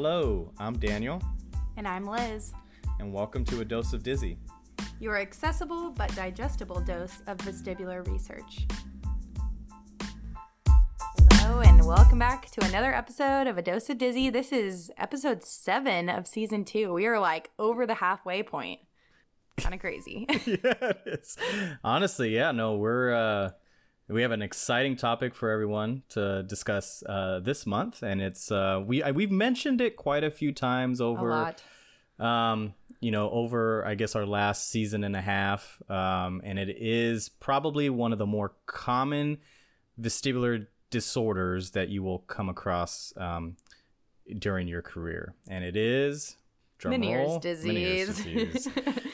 Hello, I'm Daniel, And I'm Liz. and welcome to A Dose of Dizzy. Your accessible but digestible dose of vestibular research. Hello, and welcome back to another episode of A Dose of Dizzy. This is episode seven of season two. We are like over the halfway point. Kind of crazy. yeah, it is. Honestly, yeah, no, we're uh we have an exciting topic for everyone to discuss uh this month and it's uh we I, we've mentioned it quite a few times a over lot. um you know over i guess our last season and a half um and it is probably one of the more common vestibular disorders that you will come across um during your career and it is drum Meniere's roll, disease. Meniere's disease.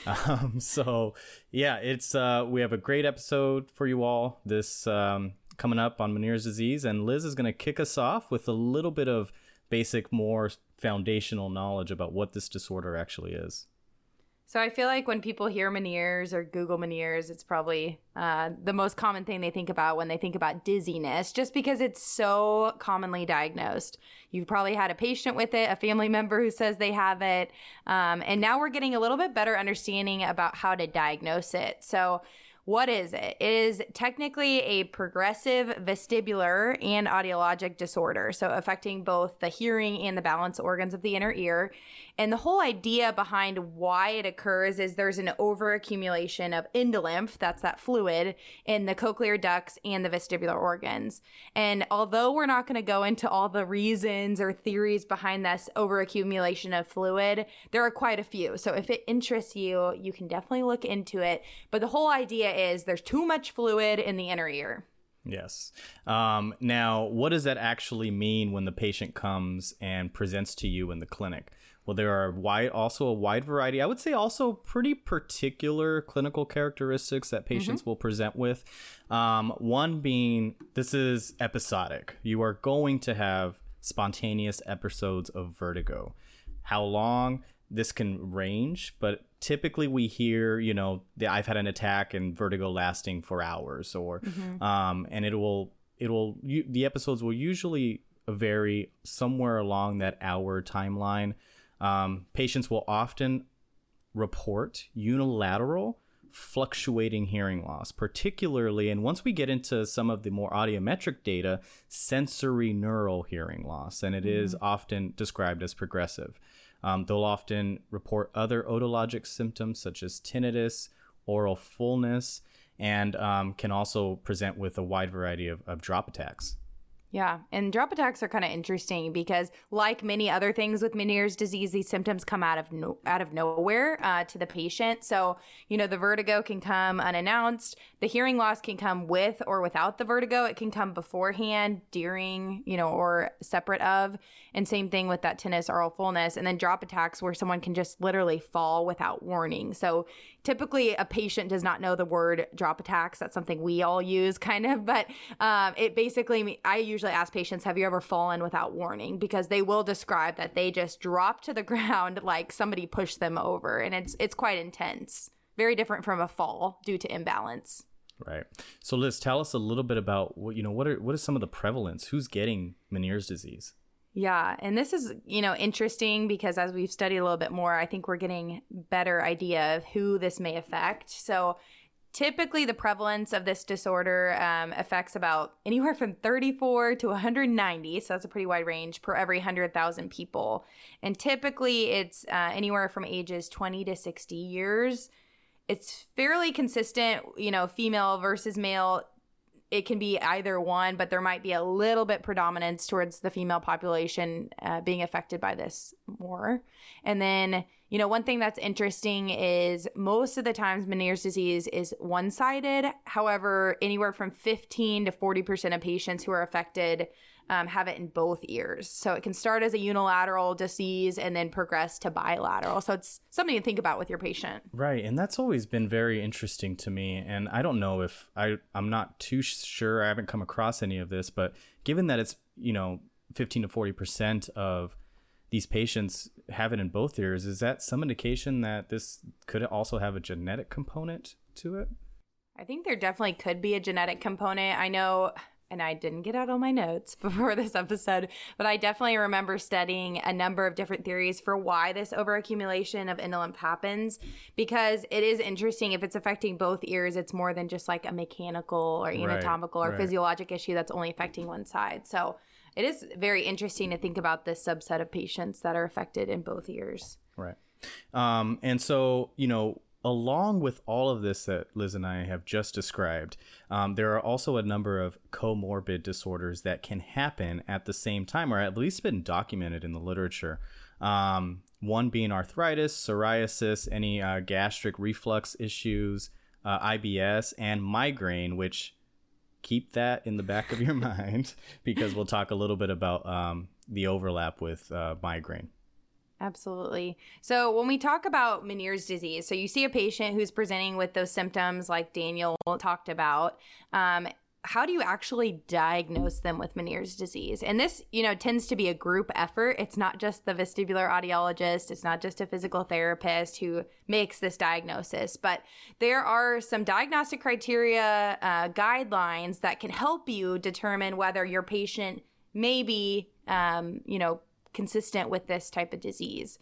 um so yeah it's uh we have a great episode for you all this um coming up on Meniere's disease and Liz is going to kick us off with a little bit of basic more foundational knowledge about what this disorder actually is So I feel like when people hear Meniere's or Google Meniere's, it's probably uh, the most common thing they think about when they think about dizziness, just because it's so commonly diagnosed. You've probably had a patient with it, a family member who says they have it, um, and now we're getting a little bit better understanding about how to diagnose it. So. What is it? It is technically a progressive vestibular and audiologic disorder, so affecting both the hearing and the balance organs of the inner ear. And the whole idea behind why it occurs is there's an overaccumulation of endolymph, that's that fluid, in the cochlear ducts and the vestibular organs. And although we're not going to go into all the reasons or theories behind this overaccumulation of fluid, there are quite a few. So if it interests you, you can definitely look into it. But the whole idea is there's too much fluid in the inner ear. Yes. Um, now, what does that actually mean when the patient comes and presents to you in the clinic? Well, there are wide, also a wide variety. I would say also pretty particular clinical characteristics that patients will present with. Um, one being this is episodic. You are going to have spontaneous episodes of vertigo. How long? This can range, but typically we hear, you know, that I've had an attack and vertigo lasting for hours, or um, and it will it will you, the episodes will usually vary somewhere along that hour timeline. Um, patients will often report unilateral fluctuating hearing loss, particularly, and once we get into some of the more audiometric data, sensory neural hearing loss, and it is often described as progressive. Um, they'll often report other otologic symptoms such as tinnitus, aural fullness, and um, can also present with a wide variety of, of drop attacks. Yeah, and drop attacks are kind of interesting because, like many other things with Meniere's disease, these symptoms come out of no, out of nowhere uh, to the patient. So, you know, the vertigo can come unannounced. The hearing loss can come with or without the vertigo. It can come beforehand, during, you know, or separate of. And same thing with that tinnitus, aural fullness, and then drop attacks where someone can just literally fall without warning. So, typically, a patient does not know the word drop attacks. That's something we all use, kind of, but um, it basically, I usually ask patients, Have you ever fallen without warning? Because they will describe that they just drop to the ground like somebody pushed them over, and it's it's quite intense. Very different from a fall due to imbalance. Right. So Liz, tell us a little bit about what you know. What are what is some of the prevalence? Who's getting Meniere's disease? Yeah, and this is, you know, interesting because as we've studied a little bit more, I think we're getting better idea of who this may affect. So, typically the prevalence of this disorder um, affects about anywhere from 34 to 190 so that's a pretty wide range per every 100000 people and typically it's uh, anywhere from ages 20 to 60 years it's fairly consistent you know female versus male it can be either one, but there might be a little bit predominance towards the female population uh, being affected by this more. And then, you know, one thing that's interesting is most of the times Meniere's disease is one sided. However, anywhere from 15 to 40% of patients who are affected um, have it in both ears. So it can start as a unilateral disease and then progress to bilateral. So it's something to think about with your patient. Right, and that's always been very interesting to me. And I don't know if I I'm not too sure. I haven't come across any of this, but given that it's you know 15 to 40 percent of these patients have it in both ears, is that some indication that this could also have a genetic component to it? I think there definitely could be a genetic component. I know and I didn't get out all my notes before this episode, but I definitely remember studying a number of different theories for why this overaccumulation of endolymph happens because it is interesting if it's affecting both ears, it's more than just like a mechanical or anatomical right, or right. physiologic issue that's only affecting one side. So it is very interesting to think about this subset of patients that are affected in both ears. Right. Um, and so, you know, along with all of this that Liz and I have just described, um, there are also a number of comorbid disorders that can happen at the same time, or at least been documented in the literature. Um, one being arthritis, psoriasis, any uh, gastric reflux issues, uh, IBS, and migraine, which keep that in the back of your mind because we'll talk a little bit about um, the overlap with uh, migraine. Absolutely. So, when we talk about Meniere's disease, so you see a patient who's presenting with those symptoms like Daniel talked about. Um, how do you actually diagnose them with Meniere's disease? And this, you know, tends to be a group effort. It's not just the vestibular audiologist, it's not just a physical therapist who makes this diagnosis, but there are some diagnostic criteria, uh, guidelines that can help you determine whether your patient may be, um, you know, consistent with this type of disease.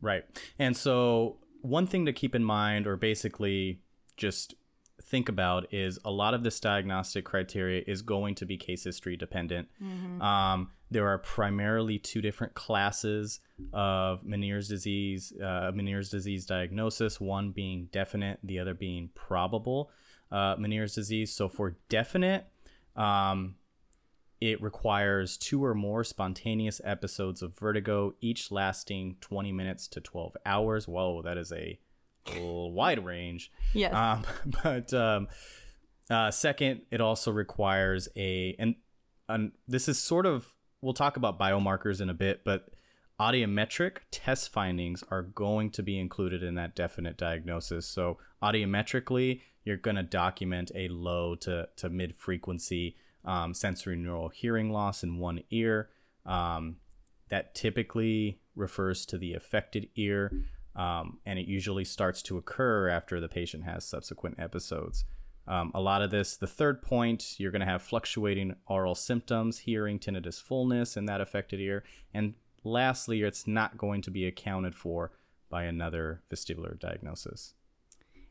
Right. And so, one thing to keep in mind, or basically just think about, is a lot of this diagnostic criteria is going to be case history dependent. Mm-hmm. Um, there are primarily two different classes of Meniere's disease, uh, Meniere's disease diagnosis, one being definite, the other being probable uh, Meniere's disease. So, for definite, um, it requires two or more spontaneous episodes of vertigo, each lasting 20 minutes to 12 hours. Whoa, that is a wide range. Yes. Um, but um, uh, second, it also requires a, and, and this is sort of, we'll talk about biomarkers in a bit, but audiometric test findings are going to be included in that definite diagnosis. So, audiometrically, you're going to document a low to, to mid frequency um, sensory neural hearing loss in one ear. Um, that typically refers to the affected ear, um, and it usually starts to occur after the patient has subsequent episodes. Um, a lot of this, the third point, you're going to have fluctuating aural symptoms, hearing, tinnitus, fullness in that affected ear. And lastly, it's not going to be accounted for by another vestibular diagnosis.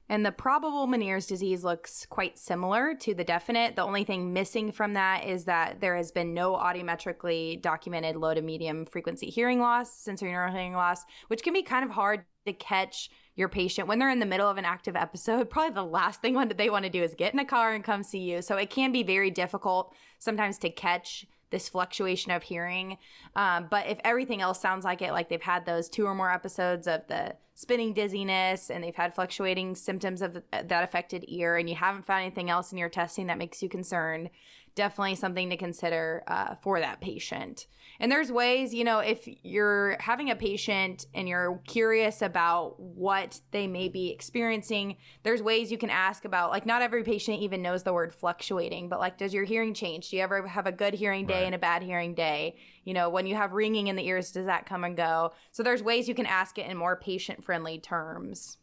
And the probable Meniere's disease looks quite similar to the definite. The only thing missing from that is that there has been no audiometrically documented low to medium frequency hearing loss, sensory neural hearing loss, which can be kind of hard to catch your patient when they're in the middle of an active episode. Probably the last thing they want to do is get in a car and come see you. So it can be very difficult sometimes to catch this fluctuation of hearing. Um, but if everything else sounds like it, like they've had those two or more episodes of the spinning dizziness and they've had fluctuating symptoms of that affected ear, and you haven't found anything else in your testing that makes you concerned, definitely something to consider uh, for that patient. And there's ways, you know, if you're having a patient and you're curious about what they may be experiencing, there's ways you can ask about, like, not every patient even knows the word fluctuating, but like, does your hearing change? Do you ever have a good hearing day right. and a bad hearing day? You know, when you have ringing in the ears, does that come and go? So there's ways you can ask it in more patient friendly terms.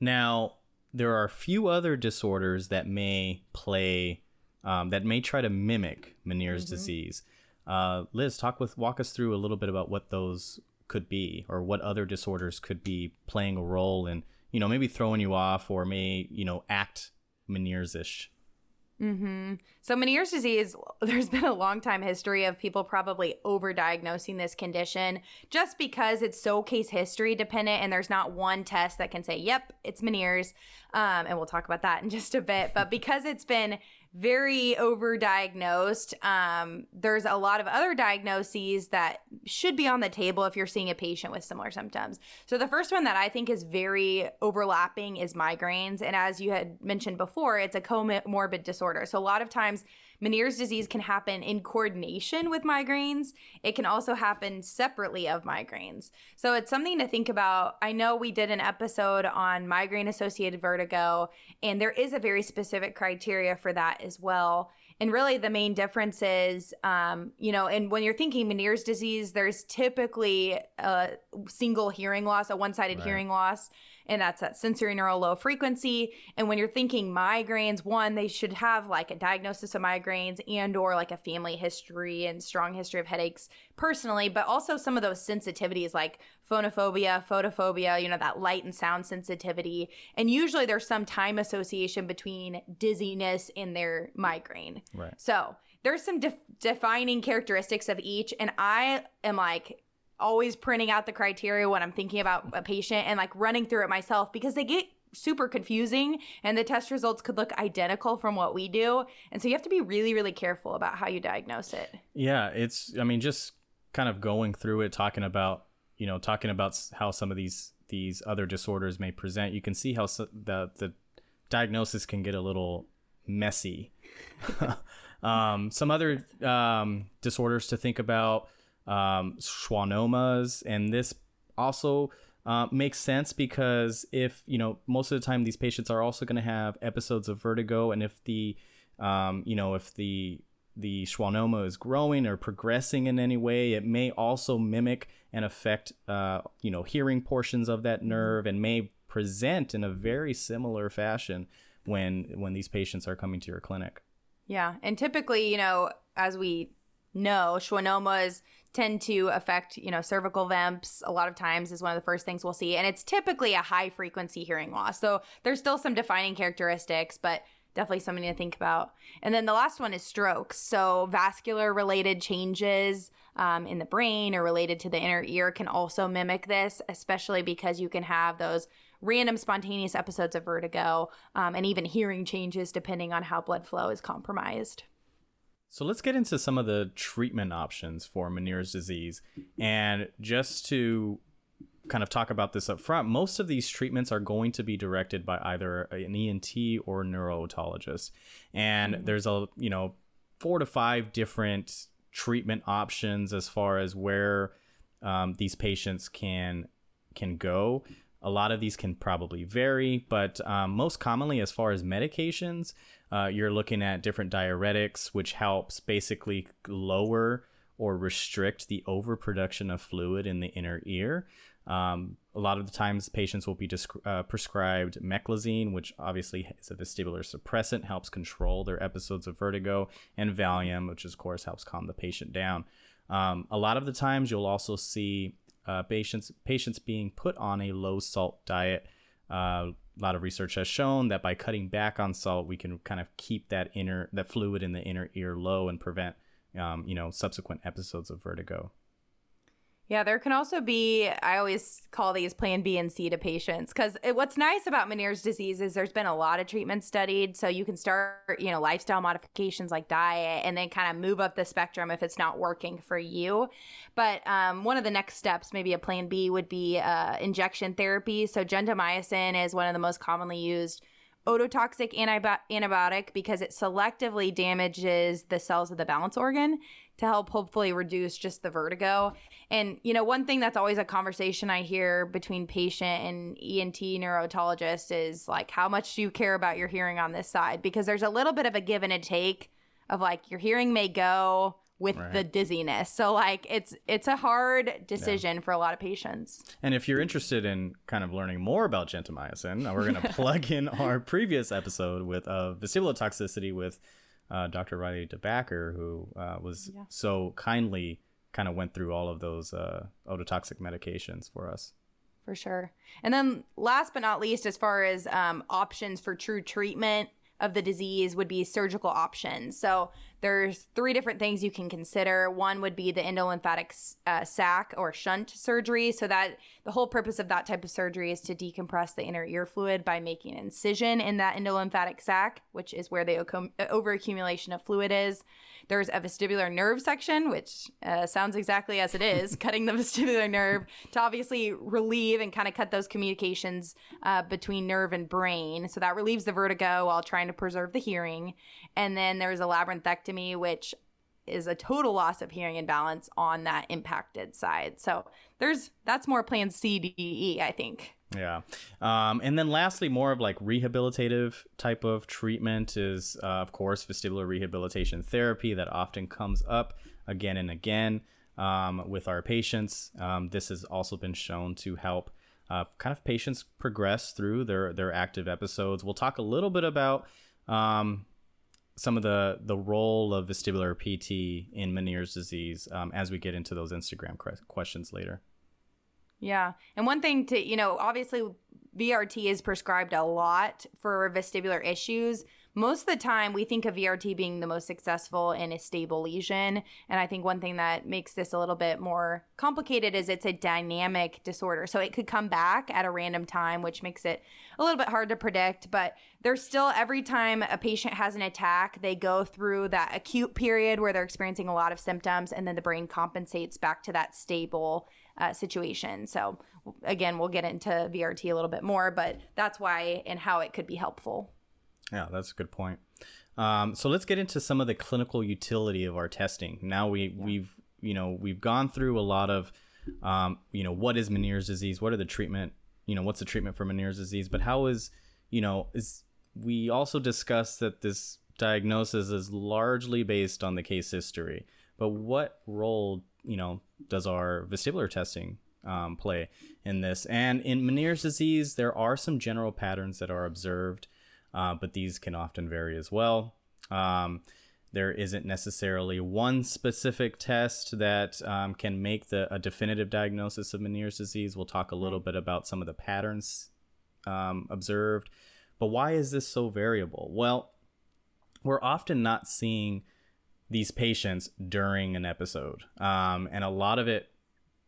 Now, there are a few other disorders that may play um, that may try to mimic Meniere's mm-hmm. disease. Uh, Liz, talk with walk us through a little bit about what those could be, or what other disorders could be playing a role in, you know, maybe throwing you off, or may you know act Meniere's ish. Mm-hmm. So Meniere's disease, there's been a long time history of people probably overdiagnosing this condition just because it's so case history dependent and there's not one test that can say, yep, it's Meniere's. Um, and we'll talk about that in just a bit. But because it's been very overdiagnosed. Um, there's a lot of other diagnoses that should be on the table if you're seeing a patient with similar symptoms. So, the first one that I think is very overlapping is migraines. And as you had mentioned before, it's a comorbid disorder. So, a lot of times, Meniere's disease can happen in coordination with migraines. It can also happen separately of migraines. So it's something to think about. I know we did an episode on migraine associated vertigo, and there is a very specific criteria for that as well. And really, the main difference is, um, you know, and when you're thinking Meniere's disease, there's typically a single hearing loss, a one sided right. hearing loss. And that's that sensory neural low frequency. And when you're thinking migraines, one, they should have like a diagnosis of migraines and or like a family history and strong history of headaches personally, but also some of those sensitivities like phonophobia, photophobia, you know, that light and sound sensitivity. And usually there's some time association between dizziness and their migraine. Right. So there's some def- defining characteristics of each. And I am like, always printing out the criteria when I'm thinking about a patient and like running through it myself because they get super confusing and the test results could look identical from what we do. And so you have to be really, really careful about how you diagnose it. Yeah, it's I mean just kind of going through it, talking about you know talking about how some of these these other disorders may present. You can see how so, the the diagnosis can get a little messy. um, some other um, disorders to think about um, schwannomas, and this also uh, makes sense because if you know most of the time these patients are also going to have episodes of vertigo, and if the um, you know if the the schwannoma is growing or progressing in any way, it may also mimic and affect uh, you know hearing portions of that nerve and may present in a very similar fashion when when these patients are coming to your clinic. Yeah, and typically, you know, as we know, schwannomas tend to affect, you know, cervical VEMPs a lot of times is one of the first things we'll see. And it's typically a high frequency hearing loss. So there's still some defining characteristics, but definitely something to think about. And then the last one is strokes. So vascular related changes um, in the brain or related to the inner ear can also mimic this, especially because you can have those random spontaneous episodes of vertigo um, and even hearing changes depending on how blood flow is compromised. So let's get into some of the treatment options for Meniere's disease. And just to kind of talk about this up front, most of these treatments are going to be directed by either an ENT or neuro-otologist. And mm-hmm. there's a, you know, four to five different treatment options as far as where um, these patients can can go. A lot of these can probably vary, but um, most commonly, as far as medications, uh, you're looking at different diuretics, which helps basically lower or restrict the overproduction of fluid in the inner ear. Um, a lot of the times, patients will be uh, prescribed meclizine, which obviously is a vestibular suppressant, helps control their episodes of vertigo, and Valium, which of course helps calm the patient down. Um, a lot of the times, you'll also see uh, patients patients being put on a low salt diet. Uh, a lot of research has shown that by cutting back on salt, we can kind of keep that inner that fluid in the inner ear low and prevent um, you know subsequent episodes of vertigo. Yeah, there can also be, I always call these plan B and C to patients because what's nice about Meniere's disease is there's been a lot of treatment studied. So you can start, you know, lifestyle modifications like diet and then kind of move up the spectrum if it's not working for you. But um, one of the next steps, maybe a plan B, would be uh, injection therapy. So gentamicin is one of the most commonly used ototoxic antibiotic because it selectively damages the cells of the balance organ to help hopefully reduce just the vertigo. And, you know, one thing that's always a conversation I hear between patient and ENT neurotologist is like, how much do you care about your hearing on this side? Because there's a little bit of a give and a take of like, your hearing may go with right. the dizziness. So like it's it's a hard decision yeah. for a lot of patients. And if you're interested in kind of learning more about gentamicin, we're going to plug in our previous episode with uh, vestibular toxicity with uh, Dr. Riley DeBacker, who uh, was yeah. so kindly kind of went through all of those uh, ototoxic medications for us. For sure. And then last but not least, as far as um, options for true treatment of the disease, would be surgical options. So there's three different things you can consider. One would be the endolymphatic uh, sac or shunt surgery. So that the whole purpose of that type of surgery is to decompress the inner ear fluid by making an incision in that endolymphatic sac, which is where the overaccumulation of fluid is. There's a vestibular nerve section, which uh, sounds exactly as it is, cutting the vestibular nerve to obviously relieve and kind of cut those communications uh, between nerve and brain. So that relieves the vertigo while trying to preserve the hearing. And then there's a labyrinthectomy, which is a total loss of hearing and balance on that impacted side. So there's that's more plan C, D, E, I think. Yeah. Um, and then lastly, more of like rehabilitative type of treatment is, uh, of course, vestibular rehabilitation therapy that often comes up again and again um, with our patients. Um, this has also been shown to help uh, kind of patients progress through their their active episodes. We'll talk a little bit about um, some of the the role of vestibular PT in Meniere's disease um, as we get into those Instagram questions later. Yeah, and one thing to you know, obviously VRT is prescribed a lot for vestibular issues most of the time we think of VRT being the most successful in a stable lesion. And I think one thing that makes this a little bit more complicated is it's a dynamic disorder. So it could come back at a random time, which makes it a little bit hard to predict. But there's still every time a patient has an attack, they go through that acute period where they're experiencing a lot of symptoms, and then the brain compensates back to that stable uh, situation. So, again, we'll get into VRT a little bit more, but that's why and how it could be helpful. Yeah, that's a good point. Um, so let's get into some of the clinical utility of our testing. Now we yeah. we've you know we've gone through a lot of um, you know what is Meniere's disease, what are the treatment, you know what's the treatment for Meniere's disease, but how is you know is we also discussed that this diagnosis is largely based on the case history. But what role you know does our vestibular testing um, play in this? And in Meniere's disease, there are some general patterns that are observed uh, but these can often vary as well. Um, there isn't necessarily one specific test that um, can make the a definitive diagnosis of Meniere's disease. We'll talk a little bit about some of the patterns um, observed. But why is this so variable? Well, we're often not seeing these patients during an episode, um, and a lot of it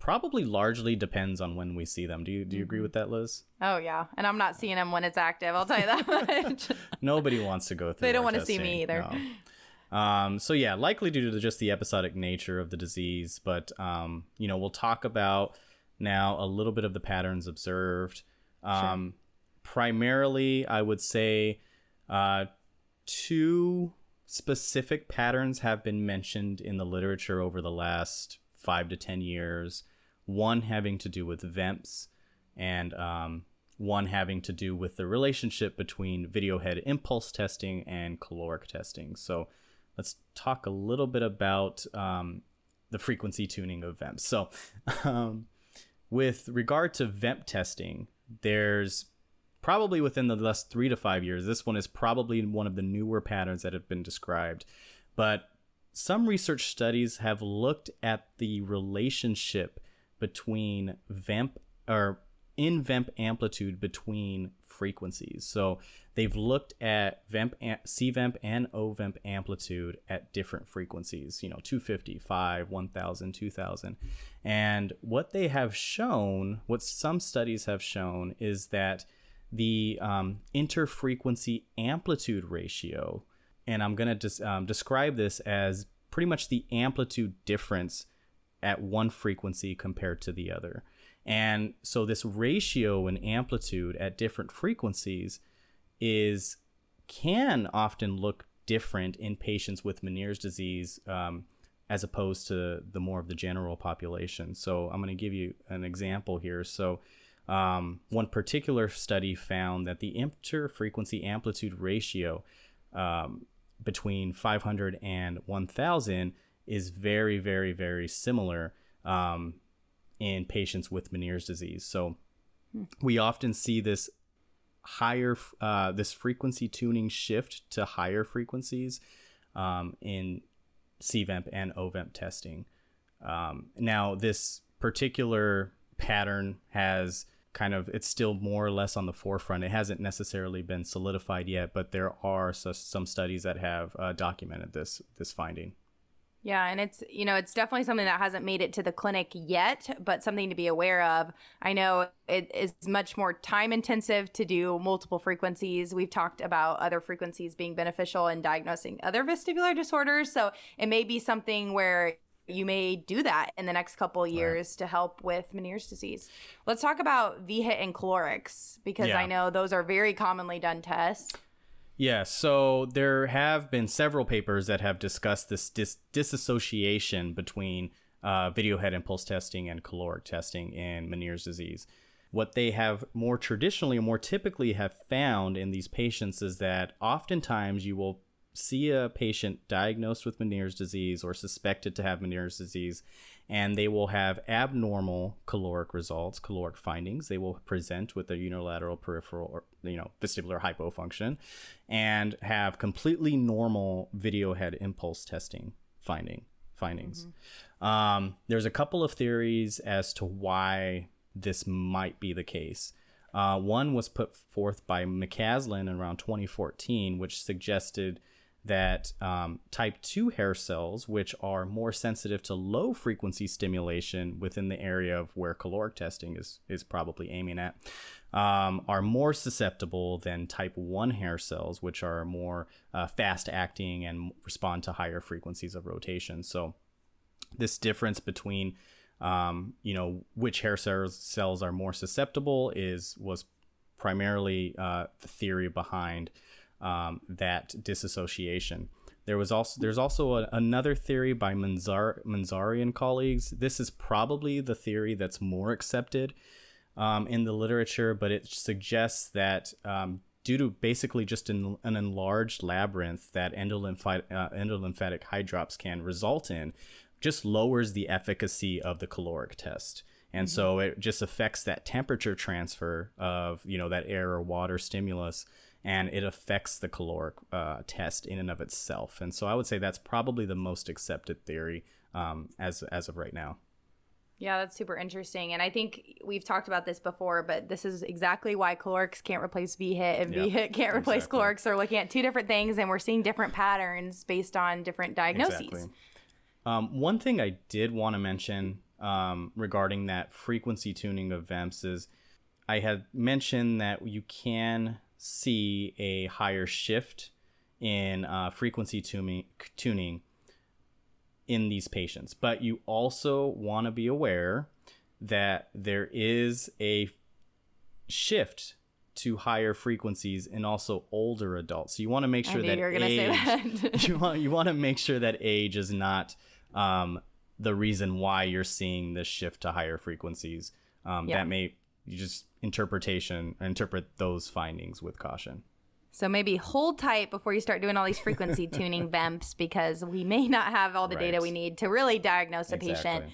probably largely depends on when we see them. Do you do you agree mm-hmm. with that, Liz? Oh yeah, and I'm not seeing them when it's active. I'll tell you that much. Nobody wants to go through. They don't want to see me either. No. Um, so yeah, likely due to just the episodic nature of the disease, but um, you know we'll talk about now a little bit of the patterns observed. Um, sure. Primarily, I would say uh, two specific patterns have been mentioned in the literature over the last five to ten years one having to do with VEMPs, and um, one having to do with the relationship between video head impulse testing and caloric testing. So let's talk a little bit about um, the frequency tuning of VEMPs. So, um, with regard to VEMP testing, there's probably within the last three to five years, this one is probably one of the newer patterns that have been described. But some research studies have looked at the relationship between VEMP or in VEMP amplitude between frequencies. So they've looked at VEMP CVEMP and OVEMP amplitude at different frequencies, you know, 250, 5, 1000, 2000. And what they have shown, what some studies have shown is that the um, interfrequency amplitude ratio, and I'm going to des- um, describe this as pretty much the amplitude difference at one frequency compared to the other. And so this ratio and amplitude at different frequencies is can often look different in patients with Meniere's disease um, as opposed to the more of the general population. So I'm going to give you an example here. So um, one particular study found that the interfrequency amplitude ratio um, between 500 and 1000 is very, very, very similar um, in patients with Meniere's disease. So hmm. we often see this higher, uh, this frequency tuning shift to higher frequencies um, in CVEMP and OVEMP testing. Um, now, this particular pattern has kind of it's still more or less on the forefront. It hasn't necessarily been solidified yet, but there are some studies that have uh, documented this this finding. Yeah, and it's you know it's definitely something that hasn't made it to the clinic yet, but something to be aware of. I know it is much more time intensive to do multiple frequencies. We've talked about other frequencies being beneficial in diagnosing other vestibular disorders, so it may be something where you may do that in the next couple years right. to help with Meniere's disease. Let's talk about VHIT and calorics because yeah. I know those are very commonly done tests. Yeah, so there have been several papers that have discussed this dis- disassociation between uh, video head impulse testing and caloric testing in Meniere's disease. What they have more traditionally or more typically have found in these patients is that oftentimes you will see a patient diagnosed with Meniere's disease or suspected to have Meniere's disease, and they will have abnormal caloric results, caloric findings. They will present with a unilateral peripheral or you know vestibular hypofunction, and have completely normal video head impulse testing finding findings. Mm-hmm. Um, there's a couple of theories as to why this might be the case. Uh, one was put forth by McCaslin around 2014, which suggested that um, type 2 hair cells, which are more sensitive to low frequency stimulation within the area of where caloric testing is, is probably aiming at, um, are more susceptible than type 1 hair cells, which are more uh, fast acting and respond to higher frequencies of rotation. So, this difference between um, you know which hair cells are more susceptible is was primarily uh, the theory behind um, that disassociation. There was also there's also a, another theory by Manzar, Manzari and colleagues. This is probably the theory that's more accepted um, in the literature, but it suggests that um, due to basically just an, an enlarged labyrinth that endolymphatic, uh, endolymphatic hydrops can result in, just lowers the efficacy of the caloric test. And mm-hmm. so it just affects that temperature transfer of, you know, that air or water stimulus and it affects the caloric uh, test in and of itself. And so I would say that's probably the most accepted theory um, as as of right now. Yeah, that's super interesting. And I think we've talked about this before, but this is exactly why calorics can't replace VHIT and yep, VHIT can't replace exactly. calorics. They're looking at two different things and we're seeing different patterns based on different diagnoses. Exactly. Um, one thing I did want to mention um, regarding that frequency tuning of VEMPs is I had mentioned that you can see a higher shift in uh, frequency tuning, tuning in these patients. But you also want to be aware that there is a shift to higher frequencies in also older adults. So you want to make sure that age, that. you want you want to make sure that age is not um, the reason why you're seeing this shift to higher frequencies. Um, yeah. That may you just interpretation interpret those findings with caution. So maybe hold tight before you start doing all these frequency tuning VEMPs because we may not have all the right. data we need to really diagnose a exactly. patient.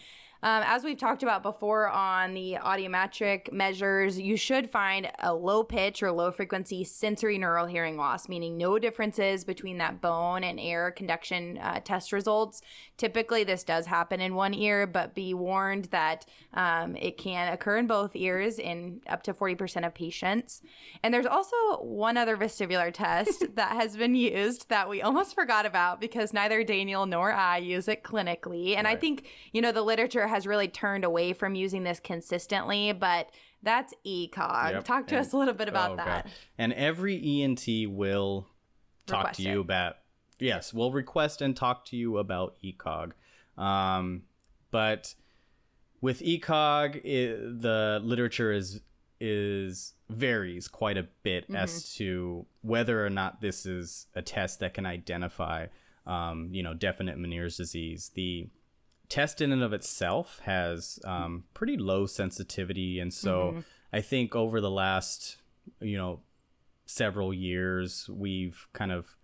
Um, as we've talked about before on the audiometric measures, you should find a low pitch or low frequency sensory neural hearing loss, meaning no differences between that bone and air conduction uh, test results. Typically, this does happen in one ear, but be warned that um, it can occur in both ears in up to 40% of patients. And there's also one other vestibular test that has been used that we almost forgot about because neither Daniel nor I use it clinically. And right. I think, you know, the literature has really turned away from using this consistently, but that's ECOG. Yep. Talk to and, us a little bit about oh, that. God. And every ENT will talk request to you it. about yes, will request and talk to you about ECOG. Um, but with ECOG, it, the literature is is varies quite a bit mm-hmm. as to whether or not this is a test that can identify um, you know definite Meniere's disease. The test in and of itself has um, pretty low sensitivity, and so mm-hmm. I think over the last you know several years we've kind of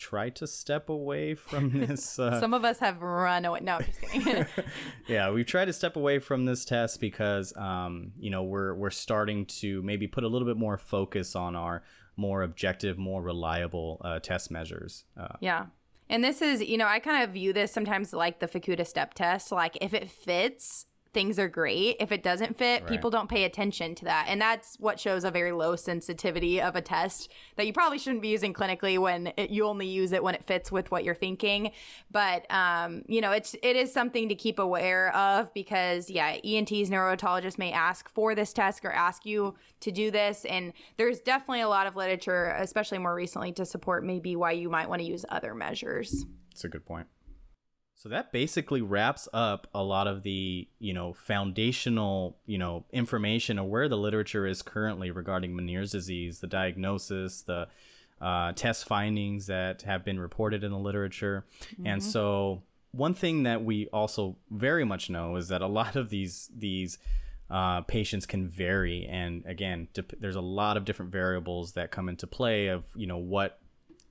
tried to step away from this. Uh, Some of us have run away. No, I'm just kidding. yeah, we've tried to step away from this test because um, you know we're we're starting to maybe put a little bit more focus on our more objective, more reliable uh, test measures. Uh, yeah. And this is, you know, I kind of view this sometimes like the Fukuda step test. Like if it fits, things are great. If it doesn't fit, right. people don't pay attention to that. And that's what shows a very low sensitivity of a test that you probably shouldn't be using clinically when it, you only use it when it fits with what you're thinking. But, um, you know, it's, it is something to keep aware of because, yeah, ENTs, neurotologists may ask for this test or ask you to do this. And there's definitely a lot of literature, especially more recently, to support maybe why you might want to use other measures. It's a good point. So that basically wraps up a lot of the, you know, foundational, you know, information of where the literature is currently regarding Meniere's disease, the diagnosis, the uh, test findings that have been reported in the literature. Mm-hmm. And so one thing that we also very much know is that a lot of these these uh, patients can vary, and again, there's a lot of different variables that come into play of you know what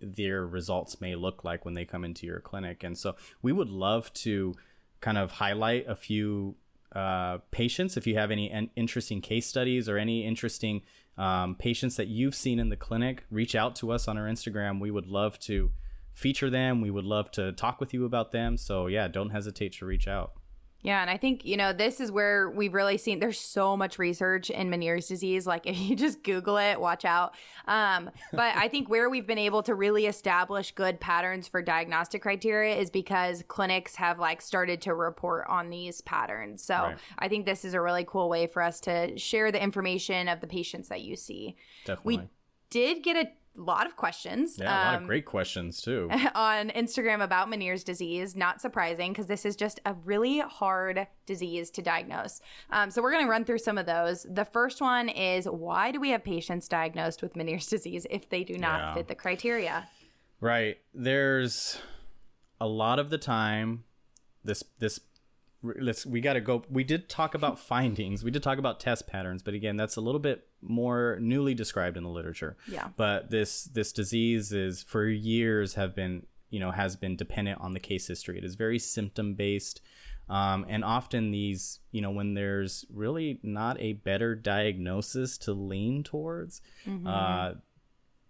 their results may look like when they come into your clinic. And so we would love to kind of highlight a few uh, patients if you have any an interesting case studies or any interesting um, patients that you've seen in the clinic reach out to us on our instagram. We would love to feature them. We would love to talk with you about them. So yeah don't hesitate to reach out yeah, and I think, you know, this is where we've really seen there's so much research in Meniere's disease. Like if you just Google it, watch out. Um, but I think where we've been able to really establish good patterns for diagnostic criteria is because clinics have like started to report on these patterns. So right. I think this is a really cool way for us to share the information of the patients that you see. Definitely. We did get a lot of questions. Yeah, a lot um, of great questions too. On Instagram about Meniere's disease. Not surprising because this is just a really hard disease to diagnose. Um, so we're going to run through some of those. The first one is why do we have patients diagnosed with Meniere's disease if they do not yeah. fit the criteria? Right. There's a lot of the time this this let's we got to go we did talk about findings we did talk about test patterns but again that's a little bit more newly described in the literature yeah but this this disease is for years have been you know has been dependent on the case history it is very symptom based um, and often these you know when there's really not a better diagnosis to lean towards mm-hmm. uh,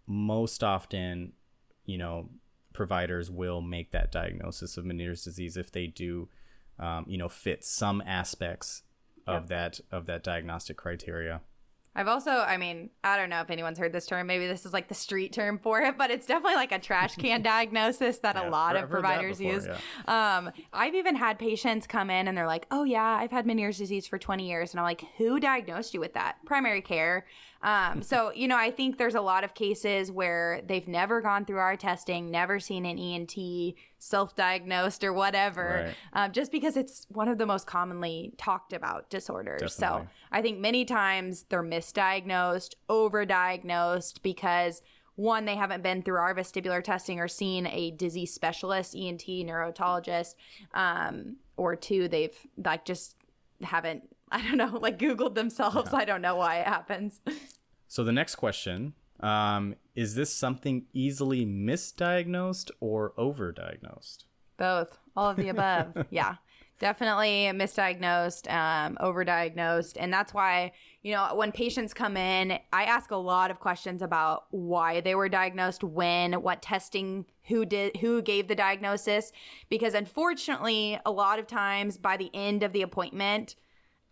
most often you know providers will make that diagnosis of Meniere's disease if they do um, you know, fit some aspects of yep. that of that diagnostic criteria. I've also, I mean, I don't know if anyone's heard this term. Maybe this is like the street term for it, but it's definitely like a trash can diagnosis that yeah, a lot of providers before, use. Yeah. Um, I've even had patients come in and they're like, "Oh yeah, I've had Meniere's disease for 20 years," and I'm like, "Who diagnosed you with that?" Primary care. Um, so, you know, I think there's a lot of cases where they've never gone through our testing, never seen an ENT, self diagnosed or whatever, right. um, just because it's one of the most commonly talked about disorders. Definitely. So I think many times they're misdiagnosed, overdiagnosed because one, they haven't been through our vestibular testing or seen a disease specialist, ENT, neurotologist, um, or two, they've like just haven't I don't know, like Googled themselves. Yeah. I don't know why it happens. So the next question um, is this something easily misdiagnosed or overdiagnosed? Both, all of the above. yeah, definitely misdiagnosed, um, overdiagnosed. And that's why, you know, when patients come in, I ask a lot of questions about why they were diagnosed, when, what testing, who did, who gave the diagnosis. Because unfortunately, a lot of times by the end of the appointment,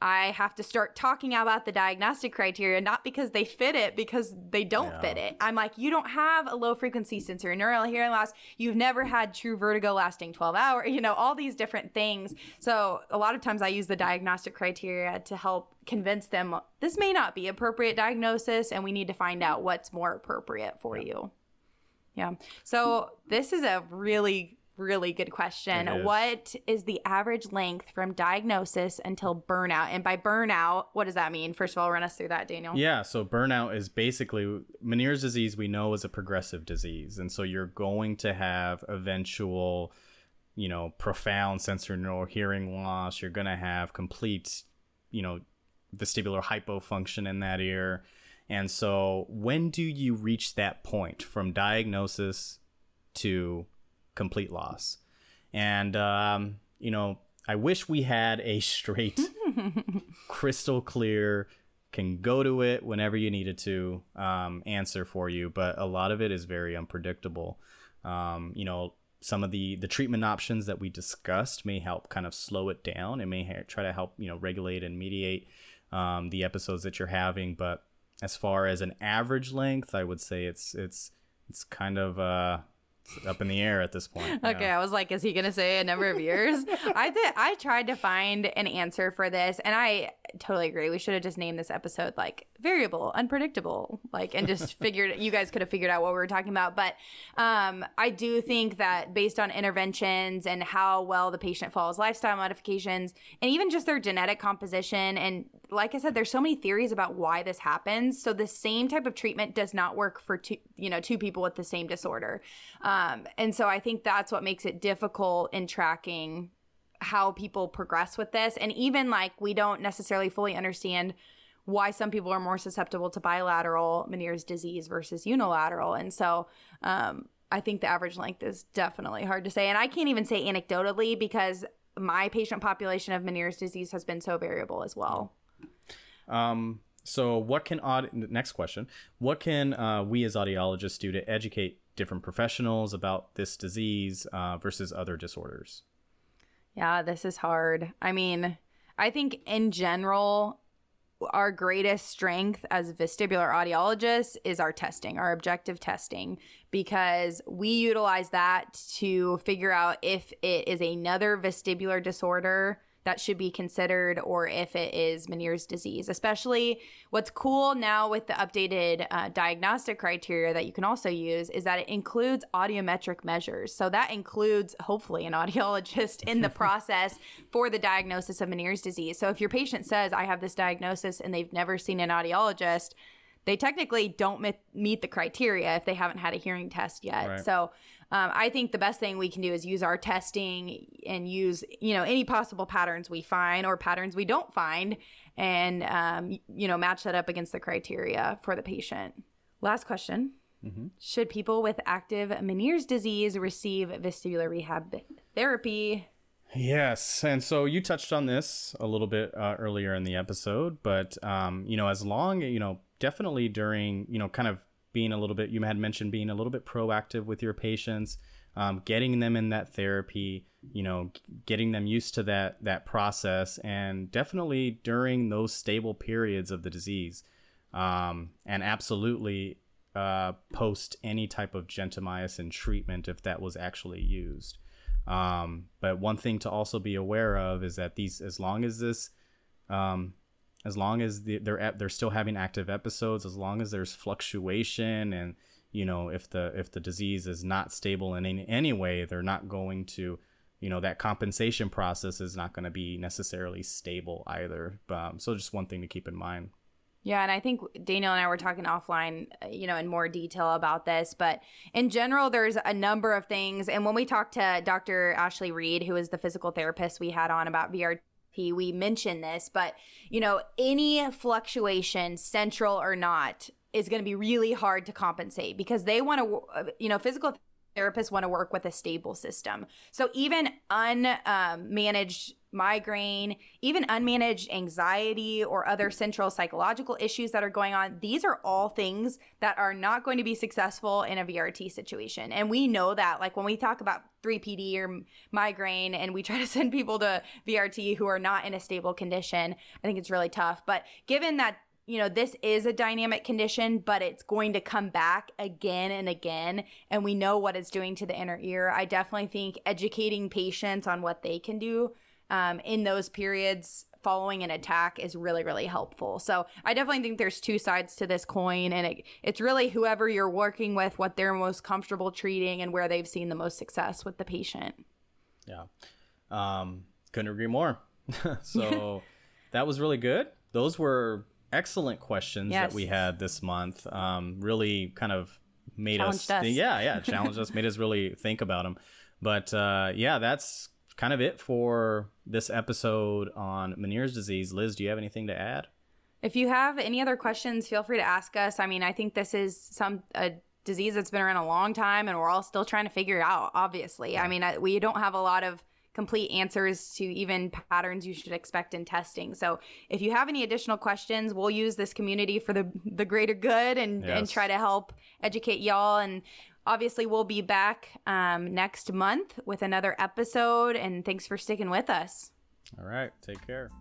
I have to start talking about the diagnostic criteria, not because they fit it, because they don't yeah. fit it. I'm like, you don't have a low frequency sensory neural hearing loss. You've never had true vertigo lasting 12 hours, you know, all these different things. So a lot of times I use the diagnostic criteria to help convince them this may not be appropriate diagnosis and we need to find out what's more appropriate for yeah. you. Yeah. So this is a really really good question. Is. What is the average length from diagnosis until burnout? And by burnout, what does that mean? First of all, run us through that, Daniel. Yeah, so burnout is basically Meniere's disease we know is a progressive disease. And so you're going to have eventual, you know, profound sensory neural hearing loss. You're going to have complete, you know, vestibular hypofunction in that ear. And so when do you reach that point from diagnosis to complete loss. And, um, you know, I wish we had a straight, crystal clear, can go to it whenever you needed to um, answer for you. But a lot of it is very unpredictable. Um, you know, some of the the treatment options that we discussed may help kind of slow it down. It may ha- try to help you know regulate and mediate um, the episodes that you're having. But as far as an average length, I would say it's it's it's kind of uh, up in the air at this point. Okay, yeah. I was like, is he gonna say a number of years? I did. I tried to find an answer for this, and I totally agree. We should have just named this episode like variable, unpredictable, like, and just figured you guys could have figured out what we were talking about. But um, I do think that based on interventions and how well the patient follows lifestyle modifications, and even just their genetic composition, and like I said, there's so many theories about why this happens. So the same type of treatment does not work for two, you know, two people with the same disorder. Um, and so I think that's what makes it difficult in tracking how people progress with this. And even like we don't necessarily fully understand why some people are more susceptible to bilateral Meniere's disease versus unilateral. And so, um, I think the average length is definitely hard to say. And I can't even say anecdotally because my patient population of Meniere's disease has been so variable as well. Um, so, what can aud- next question? What can uh, we as audiologists do to educate different professionals about this disease uh, versus other disorders? Yeah, this is hard. I mean, I think in general, our greatest strength as vestibular audiologists is our testing, our objective testing, because we utilize that to figure out if it is another vestibular disorder that should be considered or if it is Meniere's disease. Especially what's cool now with the updated uh, diagnostic criteria that you can also use is that it includes audiometric measures. So that includes hopefully an audiologist in the process for the diagnosis of Meniere's disease. So if your patient says, I have this diagnosis and they've never seen an audiologist, they technically don't meet the criteria if they haven't had a hearing test yet. Right. So um, I think the best thing we can do is use our testing and use you know any possible patterns we find or patterns we don't find, and um, you know match that up against the criteria for the patient. Last question. Mm-hmm. Should people with active Meniere's disease receive vestibular rehab therapy? Yes, and so you touched on this a little bit uh, earlier in the episode, but um, you know, as long you know, definitely during you know, kind of being a little bit, you had mentioned being a little bit proactive with your patients, um, getting them in that therapy, you know, getting them used to that that process, and definitely during those stable periods of the disease, um, and absolutely uh, post any type of gentamicin treatment if that was actually used. Um, but one thing to also be aware of is that these, as long as this um, as long as the, they're they're still having active episodes, as long as there's fluctuation and you know if the if the disease is not stable in any, any way, they're not going to you know that compensation process is not going to be necessarily stable either. Um, so just one thing to keep in mind. Yeah, and I think Daniel and I were talking offline, uh, you know, in more detail about this, but in general, there's a number of things. And when we talked to Dr. Ashley Reed, who is the physical therapist we had on about VR we mentioned this, but you know, any fluctuation, central or not, is going to be really hard to compensate because they want to, uh, you know, physical therapists want to work with a stable system. So even unmanaged um, migraine, even unmanaged anxiety or other central psychological issues that are going on, these are all things that are not going to be successful in a VRT situation. And we know that like when we talk about 3PD or migraine and we try to send people to VRT who are not in a stable condition, I think it's really tough. But given that you know, this is a dynamic condition, but it's going to come back again and again. And we know what it's doing to the inner ear. I definitely think educating patients on what they can do um, in those periods following an attack is really, really helpful. So I definitely think there's two sides to this coin. And it, it's really whoever you're working with, what they're most comfortable treating, and where they've seen the most success with the patient. Yeah. Um, couldn't agree more. so that was really good. Those were excellent questions yes. that we had this month. Um, really kind of made us, us. yeah, yeah, challenged us, made us really think about them. But uh, yeah, that's kind of it for this episode on Meniere's disease. Liz, do you have anything to add? If you have any other questions, feel free to ask us. I mean, I think this is some a disease that's been around a long time, and we're all still trying to figure it out. Obviously, yeah. I mean, we don't have a lot of complete answers to even patterns you should expect in testing. So if you have any additional questions, we'll use this community for the the greater good and yes. and try to help educate y'all and obviously we'll be back um, next month with another episode and thanks for sticking with us. All right take care